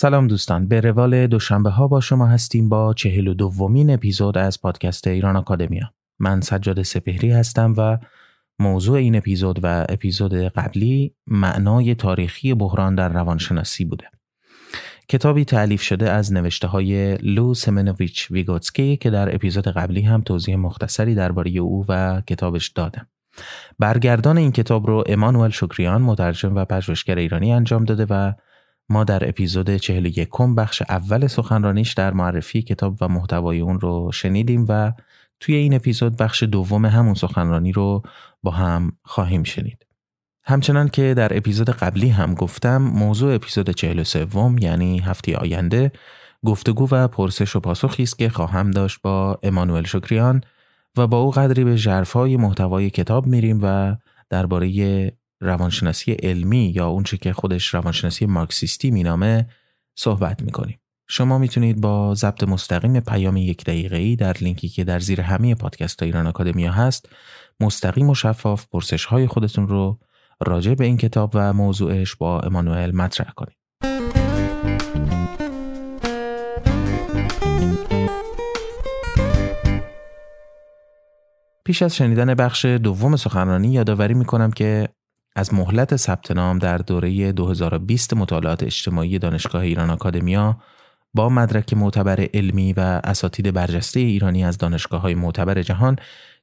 سلام دوستان به روال دوشنبه ها با شما هستیم با چهل و دومین اپیزود از پادکست ایران آکادمیا. من سجاد سپهری هستم و موضوع این اپیزود و اپیزود قبلی معنای تاریخی بحران در روانشناسی بوده. کتابی تعلیف شده از نوشته های لو سمنویچ ویگوتسکی که در اپیزود قبلی هم توضیح مختصری درباره او و کتابش دادم. برگردان این کتاب رو امانوئل شکریان مترجم و پژوهشگر ایرانی انجام داده و ما در اپیزود 41 بخش اول سخنرانیش در معرفی کتاب و محتوای اون رو شنیدیم و توی این اپیزود بخش دوم همون سخنرانی رو با هم خواهیم شنید. همچنان که در اپیزود قبلی هم گفتم موضوع اپیزود 43 یعنی هفته آینده گفتگو و پرسش و پاسخی است که خواهم داشت با امانوئل شکریان و با او قدری به ژرفای محتوای کتاب میریم و درباره روانشناسی علمی یا اونچه که خودش روانشناسی مارکسیستی مینامه صحبت می‌کنیم. شما می‌تونید با ضبط مستقیم پیام یک دقیقه ای در لینکی که در زیر همه پادکست ایران آکادمیا هست مستقیم و شفاف پرسش های خودتون رو راجع به این کتاب و موضوعش با امانوئل مطرح کنید. پیش از شنیدن بخش دوم سخنرانی یادآوری می‌کنم که از مهلت ثبت نام در دوره 2020 مطالعات اجتماعی دانشگاه ایران آکادمیا با مدرک معتبر علمی و اساتید برجسته ایرانی از دانشگاه های معتبر جهان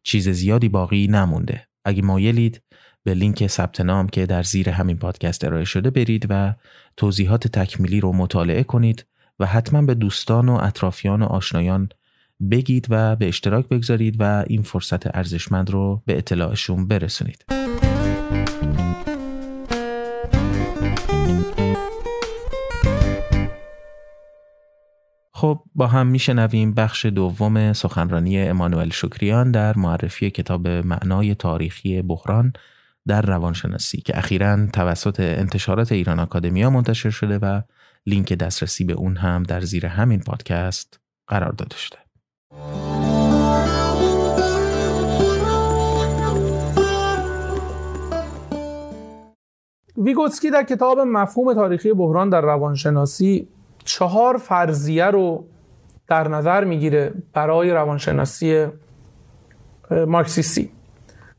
چیز زیادی باقی نمونده. اگه مایلید به لینک ثبت نام که در زیر همین پادکست ارائه شده برید و توضیحات تکمیلی رو مطالعه کنید و حتما به دوستان و اطرافیان و آشنایان بگید و به اشتراک بگذارید و این فرصت ارزشمند رو به اطلاعشون برسونید. خب با هم میشنویم بخش دوم سخنرانی امانوئل شکریان در معرفی کتاب معنای تاریخی بحران در روانشناسی که اخیرا توسط انتشارات ایران آکادمیا منتشر شده و لینک دسترسی به اون هم در زیر همین پادکست قرار داده شده. ویگوتسکی در کتاب مفهوم تاریخی بحران در روانشناسی چهار فرضیه رو در نظر می‌گیره برای روانشناسی مارکسیستی.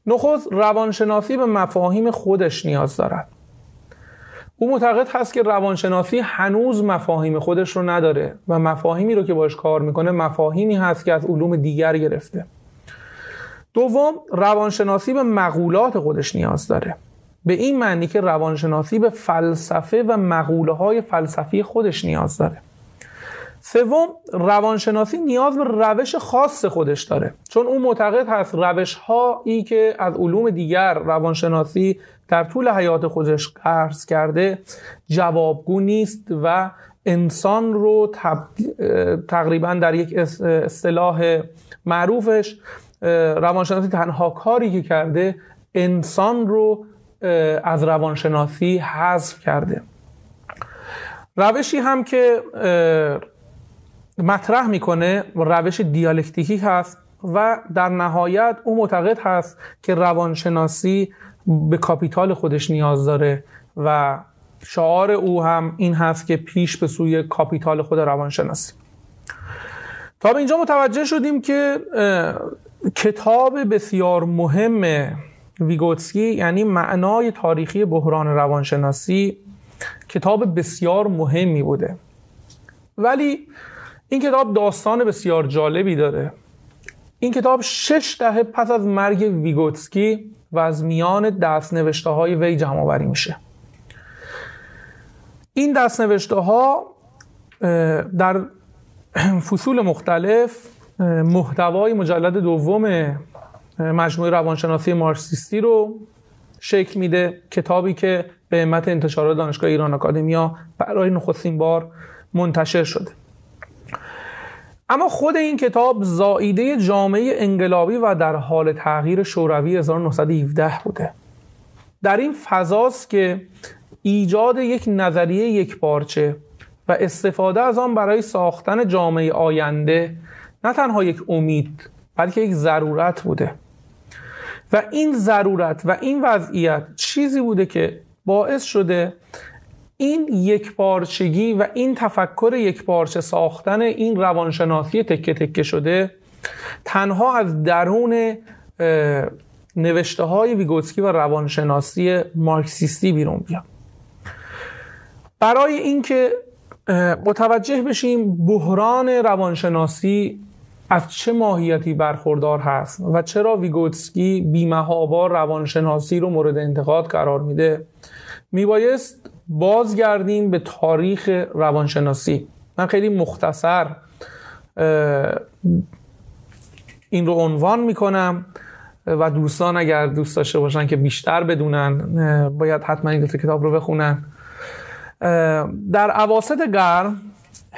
نخست روانشناسی به مفاهیم خودش نیاز دارد. او معتقد هست که روانشناسی هنوز مفاهیم خودش رو نداره و مفاهیمی رو که باش کار می‌کنه مفاهیمی هست که از علوم دیگر گرفته. دوم روانشناسی به مقولات خودش نیاز داره. به این معنی که روانشناسی به فلسفه و مقوله های فلسفی خودش نیاز داره. سوم روانشناسی نیاز به روش خاص خودش داره. چون اون معتقد هست روش هایی که از علوم دیگر روانشناسی در طول حیات خودش قرض کرده جوابگو نیست و انسان رو تقریبا در یک اصطلاح معروفش روانشناسی تنها کاری که کرده انسان رو از روانشناسی حذف کرده. روشی هم که مطرح می‌کنه روش دیالکتیکی هست و در نهایت او معتقد هست که روانشناسی به کاپیتال خودش نیاز داره و شعار او هم این هست که پیش به سوی کاپیتال خود روانشناسی. تا به اینجا متوجه شدیم که کتاب بسیار مهم ویگوتسکی یعنی معنای تاریخی بحران روانشناسی کتاب بسیار مهمی بوده. ولی این کتاب داستان بسیار جالبی داره. این کتاب شش دهه پس از مرگ ویگوتسکی و از میان دست نوشته های وی جمع آوری میشه. این دست نوشته ها در فصول مختلف محتوای مجلد دوم مجموعه روانشناسی مارکسیستی رو شکل میده کتابی که به همت انتشارات دانشگاه ایران آکادمیا برای نخستین بار منتشر شده. اما خود این کتاب زائیده جامعه انقلابی و در حال تغییر شوروی 1917 بوده. در این فضاست که ایجاد یک نظریه یک پارچه و استفاده از آن برای ساختن جامعه آینده نه تنها یک امید بلکه یک ضرورت بوده. این ضرورت و این وضعیت چیزی بوده که باعث شده این یک پارچگی و این تفکر یک پارچه ساختن این روانشناسی تکه تکه شده تنها از درون نوشته های ویگوتسکی و روانشناسی مارکسیستی بیرون بیاد. برای اینکه متوجه بشیم بحران روانشناسی از چه ماهیتی برخوردار هست و چرا ویگوتسکی بیمهابا روانشناسی رو مورد انتقاد قرار میده؟ میبایست بازگردیم به تاریخ روانشناسی. من خیلی مختصر این رو عنوان می‌کنم و دوستان اگر دوست داشته باشن که بیشتر بدونن باید حتما این کتاب رو بخونن. در عواست قرن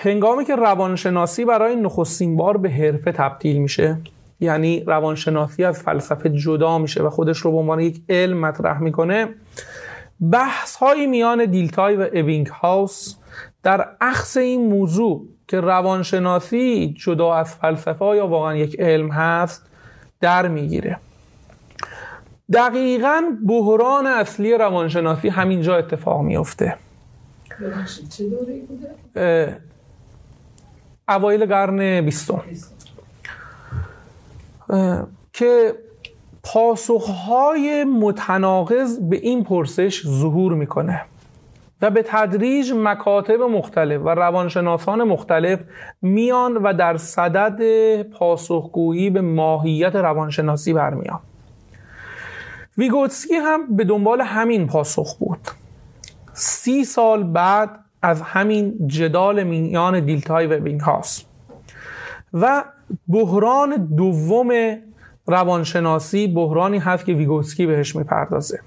هنگامی که روانشناسی برای نخستین بار به حرفه تبدیل میشه یعنی روانشناسی از فلسفه جدا میشه و خودش رو به عنوان یک علم مطرح می‌کنه بحث های میان دیلتای و ابینگ هاوس در عکس این موضوع که روانشناسی جدا از فلسفه یا واقعا یک علم هست در می‌گیره دقیقا بحران اصلی روانشناسی همینجا اتفاق میفته چه بوده؟ اوایل قرن بیستم. که پاسخهای متناقض به این پرسش ظهور می‌کنه و به تدریج مکاتب مختلف و روانشناسان مختلف میان و در صدد پاسخگویی به ماهیت روانشناسی برمیان. ویگوتسکی هم به دنبال همین پاسخ بود. سی سال بعد از همین جدال میان دیلتای و بینگ هاست. و بحران دوم روانشناسی بحرانی هست که ویگوتسکی بهش می‌پردازه.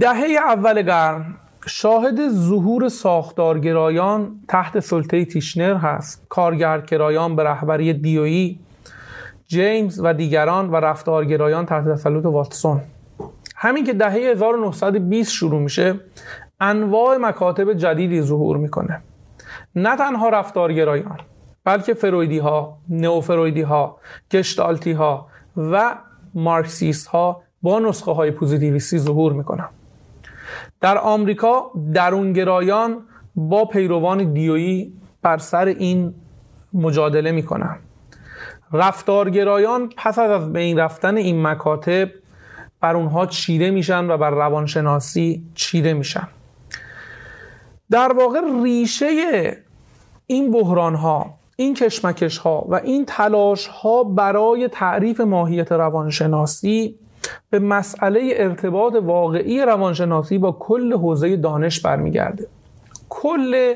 دهه اول قرن شاهد ظهور ساختارگرایان تحت سلطه تیشنر هست. کارگرگرایان به رهبری دیویی جیمز و دیگران و رفتارگرایان تحت تسلط واتسون. همین که دهه 1920 شروع میشه انواع مکاتب جدیدی ظهور می‌کنه. نه تنها رفتارگرایان بلکه فرویدی ها نئوفرویدی ها گشتالتی ها و مارکسیست ها با نسخه های پوزیتیویستی ظهور می‌کنن. در آمریکا درونگرایان با پیروان دیویی بر سر این مجادله می‌کنن. رفتارگرایان پس از بین رفتن این مکاتب بر اونها چیره میشن و بر روانشناسی چیره میشن. در واقع ریشه این بحران ها این کشمکش ها و این تلاش ها برای تعریف ماهیت روانشناسی به مسئله ارتباط واقعی روانشناسی با کل حوزه دانش برمیگرده. کل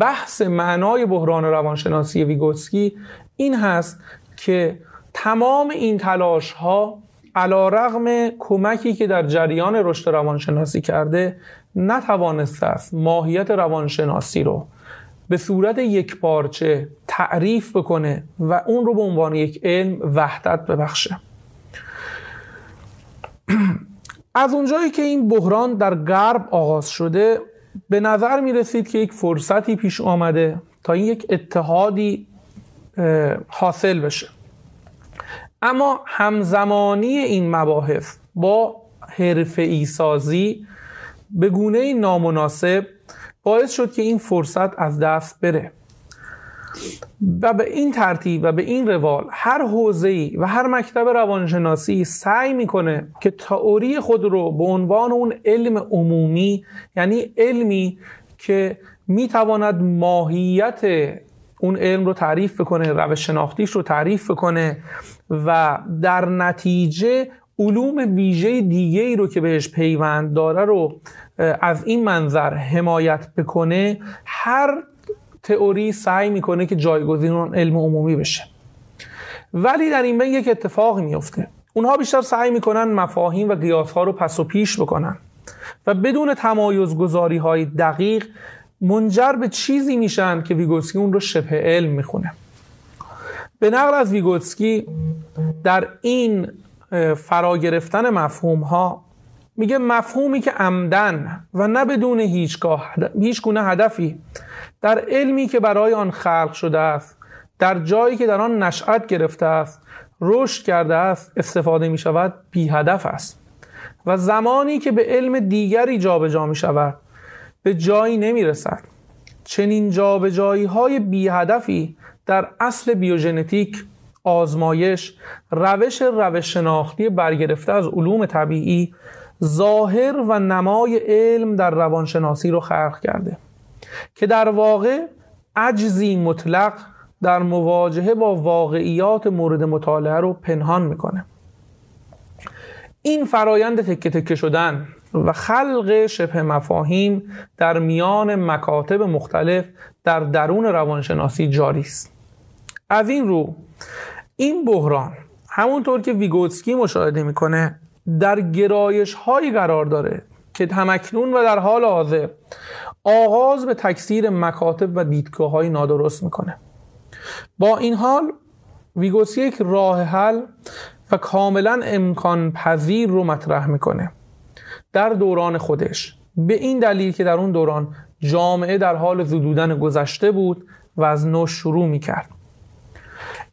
بحث معنای بحران روانشناسی ویگوتسکی این هست که تمام این تلاش ها علا رغم کمکی که در جریان رشد روانشناسی کرده نتوانسته است ماهیت روانشناسی رو به صورت یک پارچه تعریف بکنه و اون رو به عنوان یک علم وحدت ببخشه. از اونجایی که این بحران در غرب آغاز شده به نظر می رسید که یک فرصتی پیش آمده تا این یک اتحادی حاصل بشه. اما همزمانی این مباحث با حرفه سازی به گونه نامناسب باعث شد که این فرصت از دست بره. و به این ترتیب و به این روال هر حوزه‌ای و هر مکتب روانشناسی سعی می‌کنه که تئوری خود رو به عنوان اون علم عمومی یعنی علمی که می‌تواند ماهیت اون علم رو تعریف بکنه روش شناختیش رو تعریف بکنه و در نتیجه علوم ویژه دیگه ای رو که بهش پیوند داره رو از این منظر حمایت بکنه هر تئوری سعی می‌کنه که جایگزین اون علم عمومی بشه. ولی در این بین یک اتفاقی میفته اونها بیشتر سعی می‌کنن مفاهیم و قیاس ها رو پس و پیش بکنن و بدون تمایز گذاری های دقیق منجر به چیزی میشن که ویگوتسکی اون رو شبه علم می‌خونه. به نقل از ویگوتسکی در این فرا گرفتن مفهوم ها میگه مفهومی که عمدن و نه بدون هیچگاه هیچ گونه هدفی. در علمی که برای آن خلق شده است در جایی که در آن نشأت گرفته است رشد کرده است استفاده می شود بی هدف است. و زمانی که به علم دیگری جابجا می شود به جایی نمی رسد. چنین جابجایی های بی هدفی در اصل بیوژنتیک آزمایش روش روش شناختی برگرفته از علوم طبیعی ظاهر و نمای علم در روانشناسی رو خلق کرده. که در واقع عجزی مطلق در مواجهه با واقعیات مورد مطالعه رو پنهان می‌کنه. این فرایند تکه تکه شدن و خلق شبه مفاهیم در میان مکاتب مختلف در درون روانشناسی جاری است. از این رو این بحران همونطور که ویگوتسکی مشاهده می‌کنه در گرایش هایی قرار داره که همکنون و در حال حاضر آغاز به تکثیر مکاتب و دیدگاه های نادرست می‌کنه. با این حال ویگوتسکی یک راه حل و کاملا امکان پذیر رو مطرح می‌کنه. در دوران خودش به این دلیل که در اون دوران جامعه در حال زدودن گذشته بود و از نو شروع می‌کرد.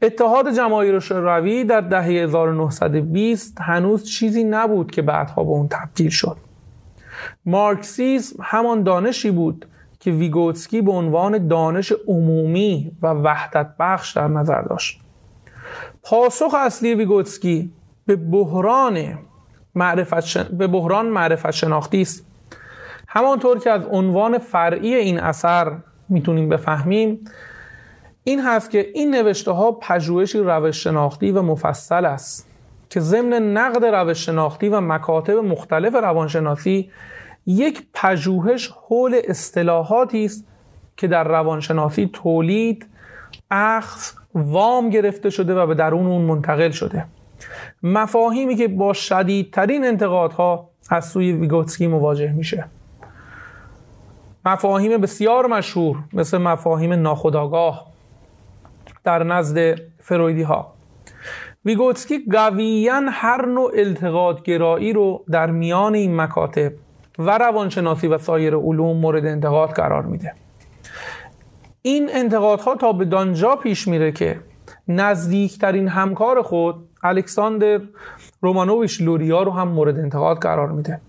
اتحاد جماهیر شوروی در دهه 1920 هنوز چیزی نبود که بعدها به اون تبدیل شد. مارکسیسم همان دانشی بود که ویگوتسکی به عنوان دانش عمومی و وحدت بخش در نظر داشت. پاسخ اصلی ویگوتسکی به بحران معرفت, به بحران معرفت شناختی است. همانطور که از عنوان فرعی این اثر می‌تونیم بفهمیم این هست که این نوشته ها پژوهشی روش شناختی و مفصل است که ضمن نقد روش شناختی و مکاتب مختلف روانشناسی یک پژوهش حول اصطلاحاتی است که در روانشناسی تولید اخذ وام گرفته شده و به درون اون منتقل شده. مفاهیمی که با شدیدترین انتقادها از سوی ویگوتسکی مواجه میشه. مفاهیم بسیار مشهور مثل مفاهیم ناخودآگاه در نزد فرویدی ها ویگوتسکی قویا هر نوع التقاطگرایی رو در میان این مکاتب و روانشناسی و سایر علوم مورد انتقاد قرار میده. این انتقادها تا به دانجا پیش میره که نزدیکترین همکار خود الکساندر رومانوویچ لوریا رو هم مورد انتقاد قرار میده.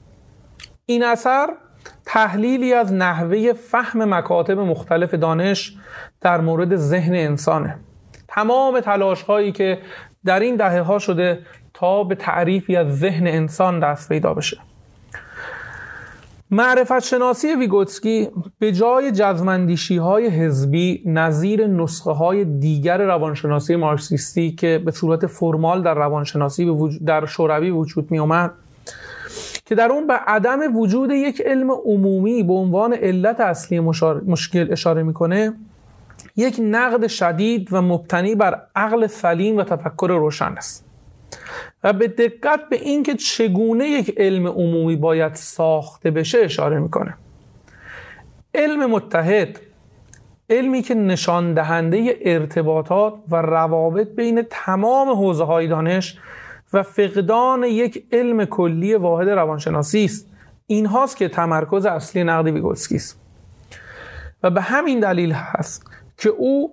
این اثر تحلیلی از نحوه فهم مکاتب مختلف دانش در مورد ذهن انسانه. تمام تلاش هایی که در این دهه ها شده تا به تعریفی از ذهن انسان دست پیدا بشه. معرفت شناسی ویگوتسکی به جای جزمندیشی های حزبی نظیر نسخه های دیگر روانشناسی مارکسیستی که به صورت فرمال در روانشناسی در شوروی وجود می اومد که در اون به عدم وجود یک علم عمومی به عنوان علت اصلی مشکل اشاره می‌کنه یک نقد شدید و مبتنی بر عقل سلیم و تفکر روشن است. و به دقت به اینکه چگونه یک علم عمومی باید ساخته بشه اشاره می‌کنه. علم متحد علمی که نشان دهنده ارتباطات و روابط بین تمام حوزه های دانش و فقدان یک علم کلی واحد روانشناسی است. این هاست که تمرکز اصلی نقد ویگوتسکی است. و به همین دلیل هست که او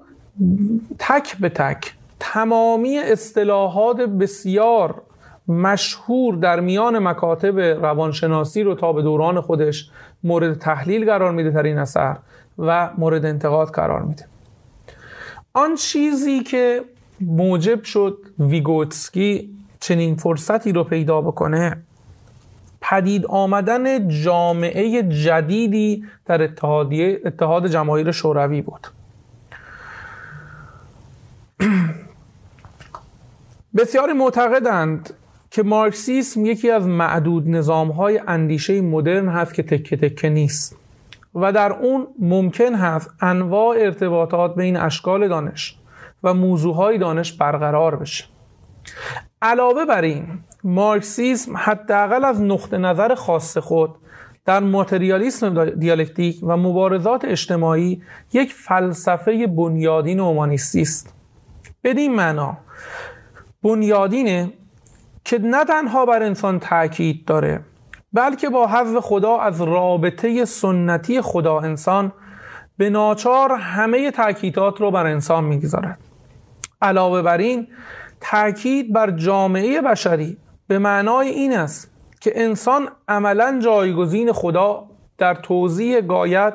تک به تک تمامی اصطلاحات بسیار مشهور در میان مکاتب روانشناسی رو تا به دوران خودش مورد تحلیل قرار میده در این اثر و مورد انتقاد قرار میده. آن چیزی که موجب شد ویگوتسکی چنین فرصتی رو پیدا بکنه پدید آمدن جامعه جدیدی در اتحادیه اتحاد جماهیر شوروی بود. بسیاری معتقدند که مارکسیسم یکی از معدود نظامهای اندیشه مدرن هست که تکه تکه نیست و در اون ممکن هست انواع ارتباطات بین اشکال دانش و موضوعهای دانش برقرار بشه. علاوه بر این مارکسیسم حداقل از نقطه نظر خاص خود در ماتریالیسم دیالکتیک و مبارزات اجتماعی یک فلسفه بنیادین اومانیستی است. بدین معنا بنیادینه که نه تنها بر انسان تاکید داره بلکه با حذف خدا از رابطه سنتی خدا انسان به ناچار همه تاکیدات رو بر انسان می‌گذارد. علاوه بر این تاکید بر جامعه بشری به معنای این است که انسان عملا جایگزین خدا در توضیح گایت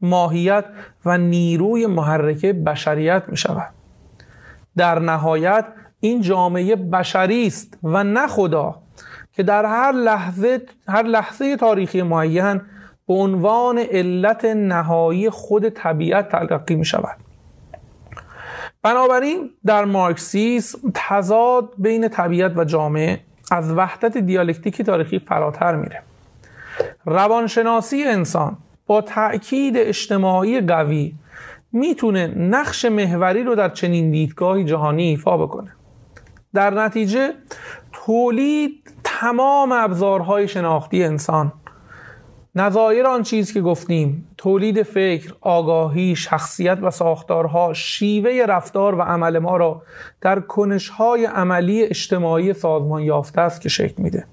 ماهیت و نیروی محرکه بشریت می شود در نهایت این جامعه بشری است و نه خدا که در هر لحظه هر لحظه تاریخی معین به عنوان علت نهایی خود طبیعت تلقی می شود بنابراین در مارکسیسم تضاد بین طبیعت و جامعه از وحدت دیالکتیکی تاریخی فراتر میره. روانشناسی انسان با تأکید اجتماعی قوی می‌تونه نقش محوری رو در چنین دیدگاهی جهانی ایفا بکنه. در نتیجه تولید تمام ابزارهای شناختی انسان. نظایر آن چیز که گفتیم تولید فکر، آگاهی، شخصیت و ساختارها شیوه رفتار و عمل ما را در کنشهای عملی اجتماعی سازمان یافته است که شکل میده.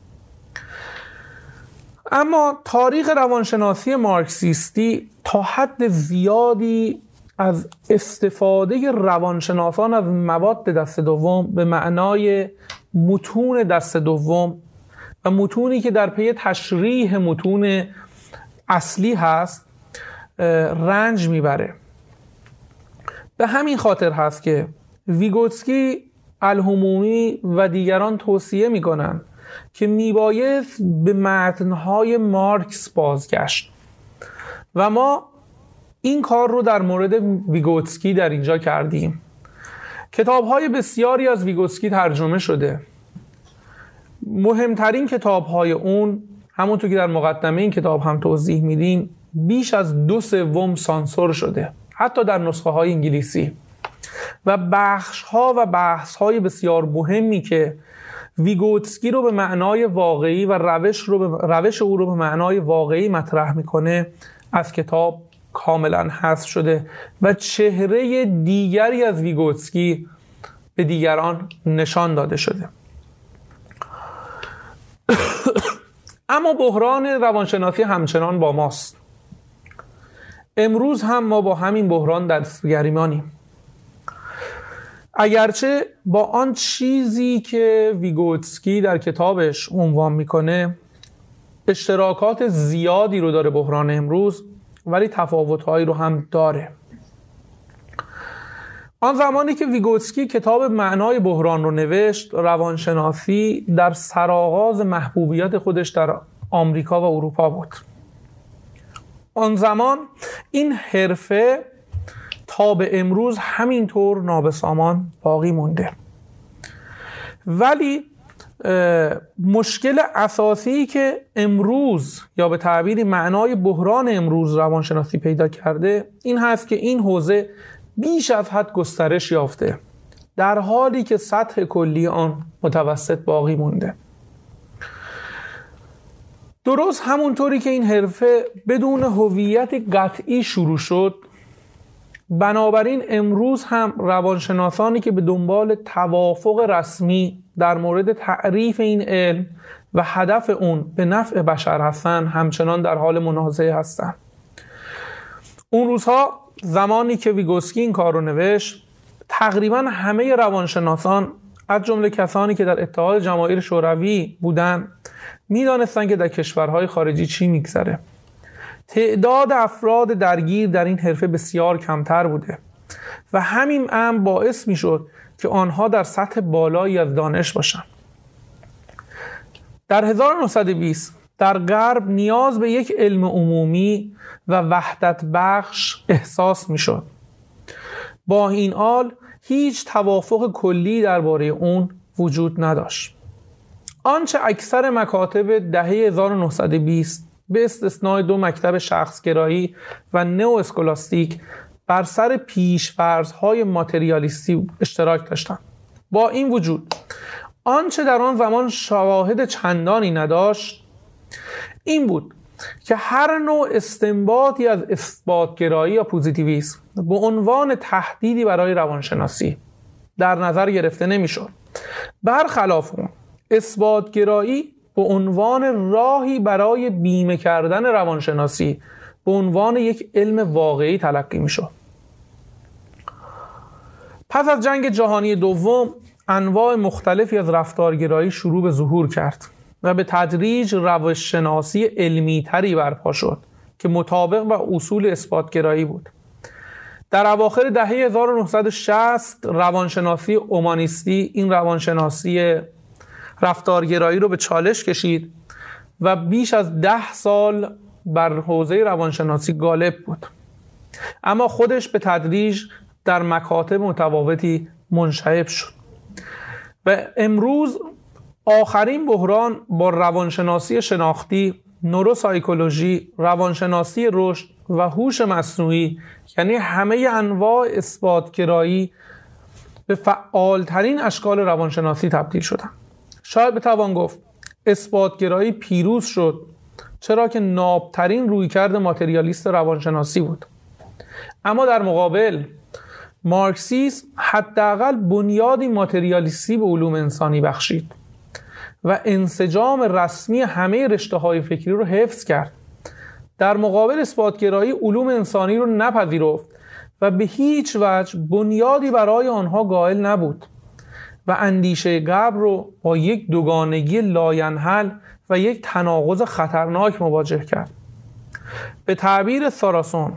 اما تاریخ روانشناسی مارکسیستی تا حد زیادی از استفاده روانشناسان از مواد دست دوم به معنای متون دست دوم و متونی که در پی تشریح متون اصلی هست رنج می‌بره. به همین خاطر هست که ویگوتسکی الهمومی و دیگران توصیه می‌کنن که میبایست به متنهای مارکس بازگشت. و ما این کار رو در مورد ویگوتسکی در اینجا کردیم. کتاب های بسیاری از ویگوتسکی ترجمه شده. مهمترین کتاب های اون همونطور که در مقدمه این کتاب هم توضیح میدیم بیش از دو سوم سانسور شده حتی در نسخه های انگلیسی. و بخش ها و بحث های بسیار مهمی که ویگوتسکی رو به معنای واقعی و روش, رو به روش او رو به معنای واقعی مطرح می‌کنه از کتاب کاملا حذف شده و چهره دیگری از ویگوتسکی به دیگران نشان داده شده. اما بحران روانشناسی همچنان با ماست. امروز هم ما با همین بحران در گریمانیم اگرچه با آن چیزی که ویگوتسکی در کتابش عنوان می‌کنه اشتراکات زیادی رو داره بحران امروز ولی تفاوتهایی رو هم داره. آن زمانی که ویگوتسکی کتاب معنای بحران رو نوشت روانشناسی در سرآغاز محبوبیت خودش در آمریکا و اروپا بود. آن زمان این حرفه تا به امروز همینطور نابسامان باقی مونده. ولی مشکل اساسی که امروز یا به تعبیری معنای بحران امروز روانشناسی پیدا کرده این هست که این حوزه بیش از حد گسترش یافته در حالی که سطح کلی آن متوسط باقی مونده. درست همونطوری که این حرفه بدون هویت قطعی شروع شد بنابراین امروز هم روانشناسانی که به دنبال توافق رسمی در مورد تعریف این علم و هدف اون به نفع بشر هستند همچنان در حال منازعه هستند اون روزها زمانی که ویگوسکی این کار رو نوشت تقریبا همه روانشناسان از جمله کسانی که در اتحاد جماهیر شوروی بودند می‌دانستند که در کشورهای خارجی چی میگذره تعداد افراد درگیر در این حرفه بسیار کمتر بوده و همین امر باعث می‌شد که آنها در سطح بالایی از دانش باشند در 1920 در غرب نیاز به یک علم عمومی و وحدت بخش احساس می شد. با این حال هیچ توافق کلی درباره اون وجود نداشت. آنچه اکثر مکاتب دهه 1920 به استثنای دو مکتب شخصگرایی و نو اسکولاستیک بر سر پیشفرزهای ماتریالیستی اشتراک داشتند. با این وجود آنچه در آن زمان شواهد چندانی نداشت این بود که هر نوع استنباطی از اثباتگرایی یا پوزیتیویسم به عنوان تهدیدی برای روانشناسی در نظر گرفته نمی‌شد. برخلاف اون اثباتگرایی به عنوان راهی برای بیمه کردن روانشناسی به عنوان یک علم واقعی تلقی می‌شد. پس از جنگ جهانی دوم انواع مختلفی از رفتارگرایی شروع به ظهور کرد. و به تدریج روش شناسی علمی تری برپا شد که مطابق با اصول اثباتگرایی بود. در اواخر دهه 1960 روانشناسی اومانیستی این روانشناسی رفتارگرایی رو به چالش کشید و بیش از ده سال بر حوزه روانشناسی غالب بود. اما خودش به تدریج در مکاتب متفاوتی منشعب شد. و امروز آخرین بحران با روانشناسی شناختی نوروسایکولوژی روانشناسی رشد و هوش مصنوعی یعنی همه انواع اثباتگرایی به فعالترین اشکال روانشناسی تبدیل شدن. شاید بتوان گفت اثباتگرایی پیروز شد چرا که نابترین رویکرد ماتریالیست روانشناسی بود. اما در مقابل مارکسیسم حداقل بنیادی ماتریالیستی به علوم انسانی بخشید. و انسجام رسمی همه رشته های فکری رو حفظ کرد. در مقابل اثباتگرایی علوم انسانی رو نپذیرفت و به هیچ وجه بنیادی برای آنها قائل نبود و اندیشه قبر رو با یک دوگانگی لاینحل و یک تناقض خطرناک مواجه کرد. به تعبیر ساراسون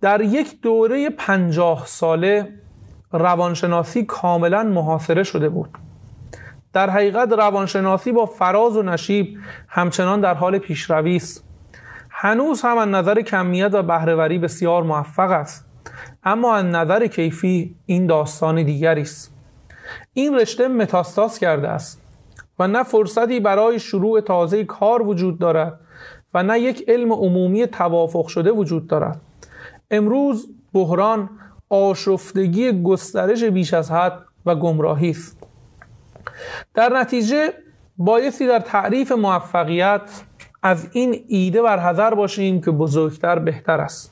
در یک دوره پنجاه ساله روانشناسی کاملا محاصره شده بود. در حقیقت روانشناسی با فراز و نشیب همچنان در حال پیشروی است. هنوز هم از نظر کمیت و بهرهوری بسیار موفق است. اما از نظر کیفی این داستان دیگری است. این رشته متاستاس کرده است و نه فرصتی برای شروع تازه کار وجود دارد و نه یک علم عمومی توافق شده وجود دارد. امروز بحران آشفتگی گسترش بیش از حد و گمراهی است. در نتیجه بایستی در تعریف موفقیت از این ایده بر حذر باشیم که بزرگتر بهتر است.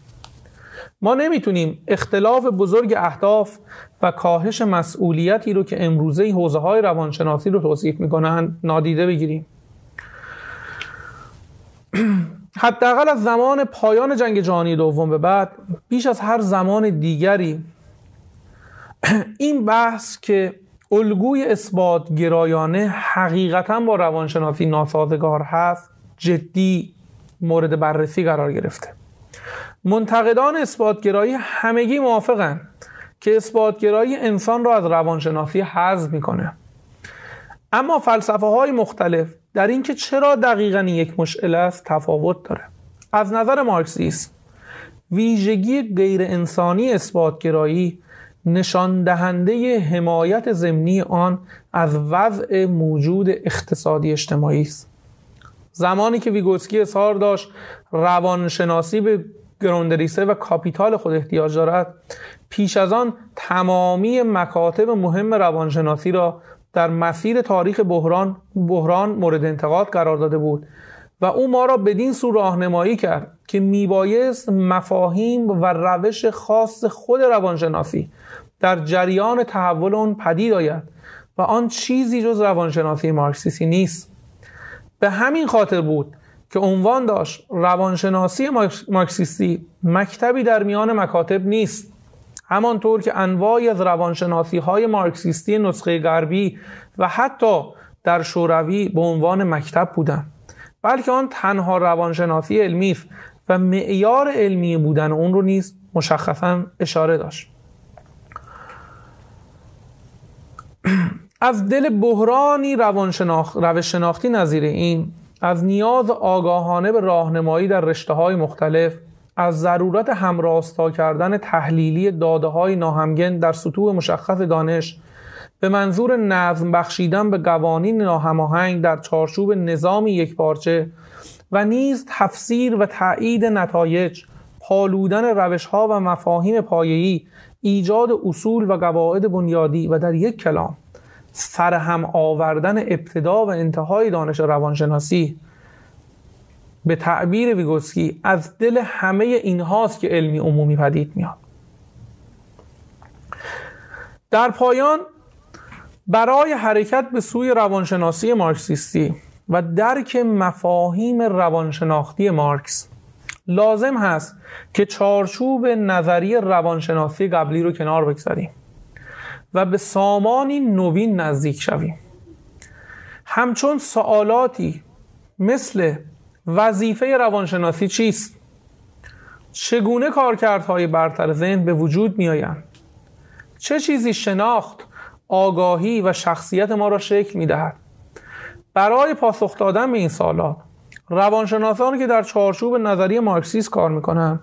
ما نمی‌تونیم اختلاف بزرگ اهداف و کاهش مسئولیتی رو که امروزه حوزه های روانشناسی رو توصیف می‌کنن نادیده بگیریم. حداقل از زمان پایان جنگ جهانی دوم به بعد بیش از هر زمان دیگری این بحث که الگوی اثبات گرایانه حقیقتا با روانشناسی ناسازگار هست جدی مورد بررسی قرار گرفته. منتقدان اثباتگرایی همگی موافقن که اثباتگرایی انسان را از روانشناسی حذف می‌کنه. اما فلسفه های مختلف در اینکه چرا دقیقا یک مشعل است تفاوت داره. از نظر مارکسیست ویژگی غیر انسانی اثباتگرایی نشان دهنده حمایت ضمنی آن از وضع موجود اقتصادی اجتماعی است. زمانی که ویگوتسکی اظهار داشت روانشناسی به گروندریسه و کاپیتال خود احتیاج دارد پیش از آن تمامی مکاتب مهم روانشناسی را در مسیر تاریخ بحران بحران مورد انتقاد قرار داده بود و او ما را بدین سو راهنمایی کرد که میبایست مفاهیم و روش خاص خود روانشناسی در جریان تحول آن پدید آید و آن چیزی جز روانشناسی مارکسیستی نیست. به همین خاطر بود که عنوان داشت روانشناسی مارکسیستی مکتبی در میان مکاتب نیست. همانطور که انواعی از روانشناسی های مارکسیستی نسخه غربی و حتی در شوروی به عنوان مکتب بودند بلکه آن تنها روانشناسی علمی و معیار علمی بودن اون رو نیز مشخصا اشاره داشت. از دل بحرانی روانشناخ... روش شناختی نظیر این از نیاز آگاهانه به راهنمایی در رشته های مختلف از ضرورت همراستا کردن تحلیلی داده های ناهمگن در سطوح مشخص دانش به منظور نظم بخشیدن به قوانین ناهماهنگ در چارچوب نظامی یک پارچه و نیز تفسیر و تایید نتایج پالودن روش ها و مفاهیم پایه‌ای ایجاد اصول و قواعد بنیادی و در یک کلام سرهم آوردن ابتدا و انتهای دانش روانشناسی به تعبیر ویگوسکی از دل همه این هاست که علمی عمومی پدید میاد. در پایان برای حرکت به سوی روانشناسی مارکسیستی و درک مفاهیم روانشناختی مارکس لازم هست که چارچوب نظری روانشناسی قبلی رو کنار بگذاریم و به سامانی نوین نزدیک شویم. همچون سوالاتی مثل وظیفه روانشناسی چیست؟ چگونه کارکردهای برتر ذهن به وجود می آیند چه چیزی شناخت آگاهی و شخصیت ما را شکل می دهد برای پاسخ دادن به این سوالات روانشناسانی که در چارچوب نظری مارکسیست کار می‌کنن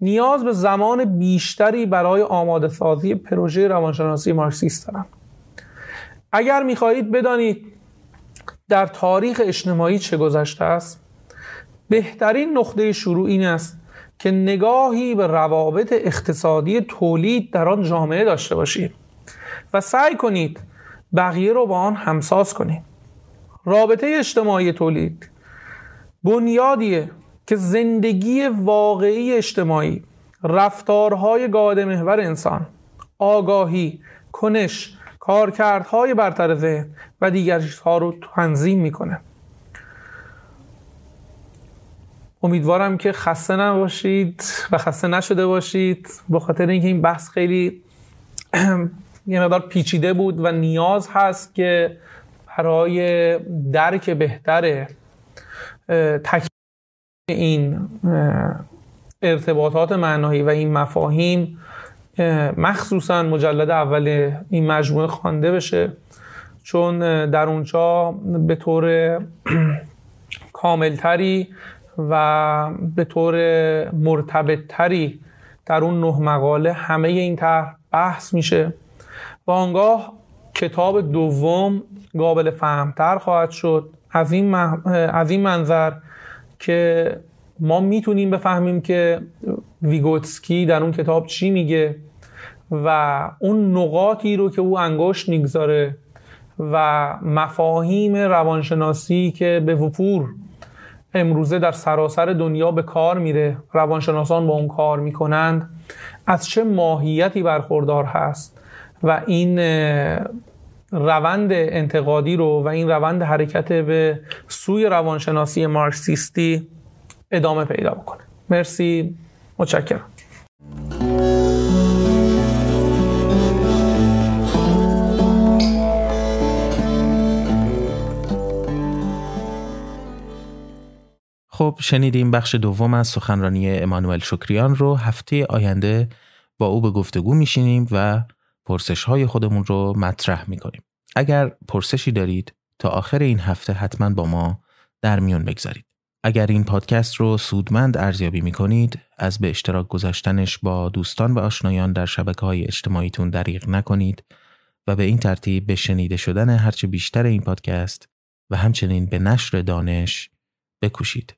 نیاز به زمان بیشتری برای آماده سازی پروژه روانشناسی مارکسیست دارن. اگر می‌خواهید بدانید در تاریخ اجتماعی چه گذشته است بهترین نقطه شروع این است که نگاهی به روابط اقتصادی تولید در آن جامعه داشته باشید و سعی کنید بقیه رو با آن همساز کنید. رابطه اجتماعی تولید بنیادیه که زندگی واقعی اجتماعی رفتارهای گاده محور انسان آگاهی کنش کارکردهای برتر ذهن و دیگر چیزها رو تنظیم می‌کنه. امیدوارم که خسته نباشید و خسته نشده باشید. به خاطر اینکه این بحث خیلی یه مقدار پیچیده بود و نیاز هست که برای درک بهتر تک این ارتباطات معنایی و این مفاهیم مخصوصا مجلد اول این مجموعه خوانده بشه. چون در اونجا به طور کاملتری و به طور مرتبطتری در اون نه مقاله همه این طرح بحث میشه. و آنگاه کتاب دوم قابل فهمتر خواهد شد. از این, از این منظر که ما می‌تونیم بفهمیم که ویگوتسکی در اون کتاب چی میگه و اون نقاطی رو که او انگشت می‌گذاره و مفاهیم روانشناسی که به وفور امروزه در سراسر دنیا به کار میره روانشناسان با اون کار می‌کنند از چه ماهیتی برخوردار هست و این روند انتقادی رو و این روند حرکت به سوی روانشناسی مارکسیستی ادامه پیدا بکنه. مرسی. متشکرم. خب شنیدیم بخش دوم از سخنرانی امانوئل شکریان رو. هفته آینده با او به گفتگو میشینیم و پرسش های خودمون رو مطرح می‌کنیم. اگر پرسشی دارید تا آخر این هفته حتما با ما در میون بگذارید. اگر این پادکست رو سودمند ارزیابی می‌کنید از به اشتراک گذاشتنش با دوستان و آشنایان در شبکه های اجتماعیتون دریغ نکنید و به این ترتیب به شنیده شدن هرچه بیشتر این پادکست و همچنین به نشر دانش بکوشید.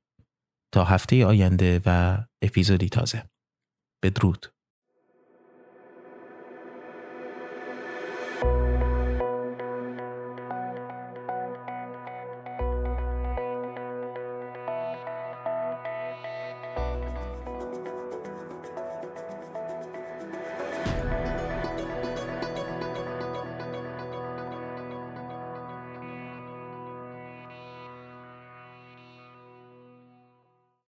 تا هفته آینده و اپیزودی تازه بدرود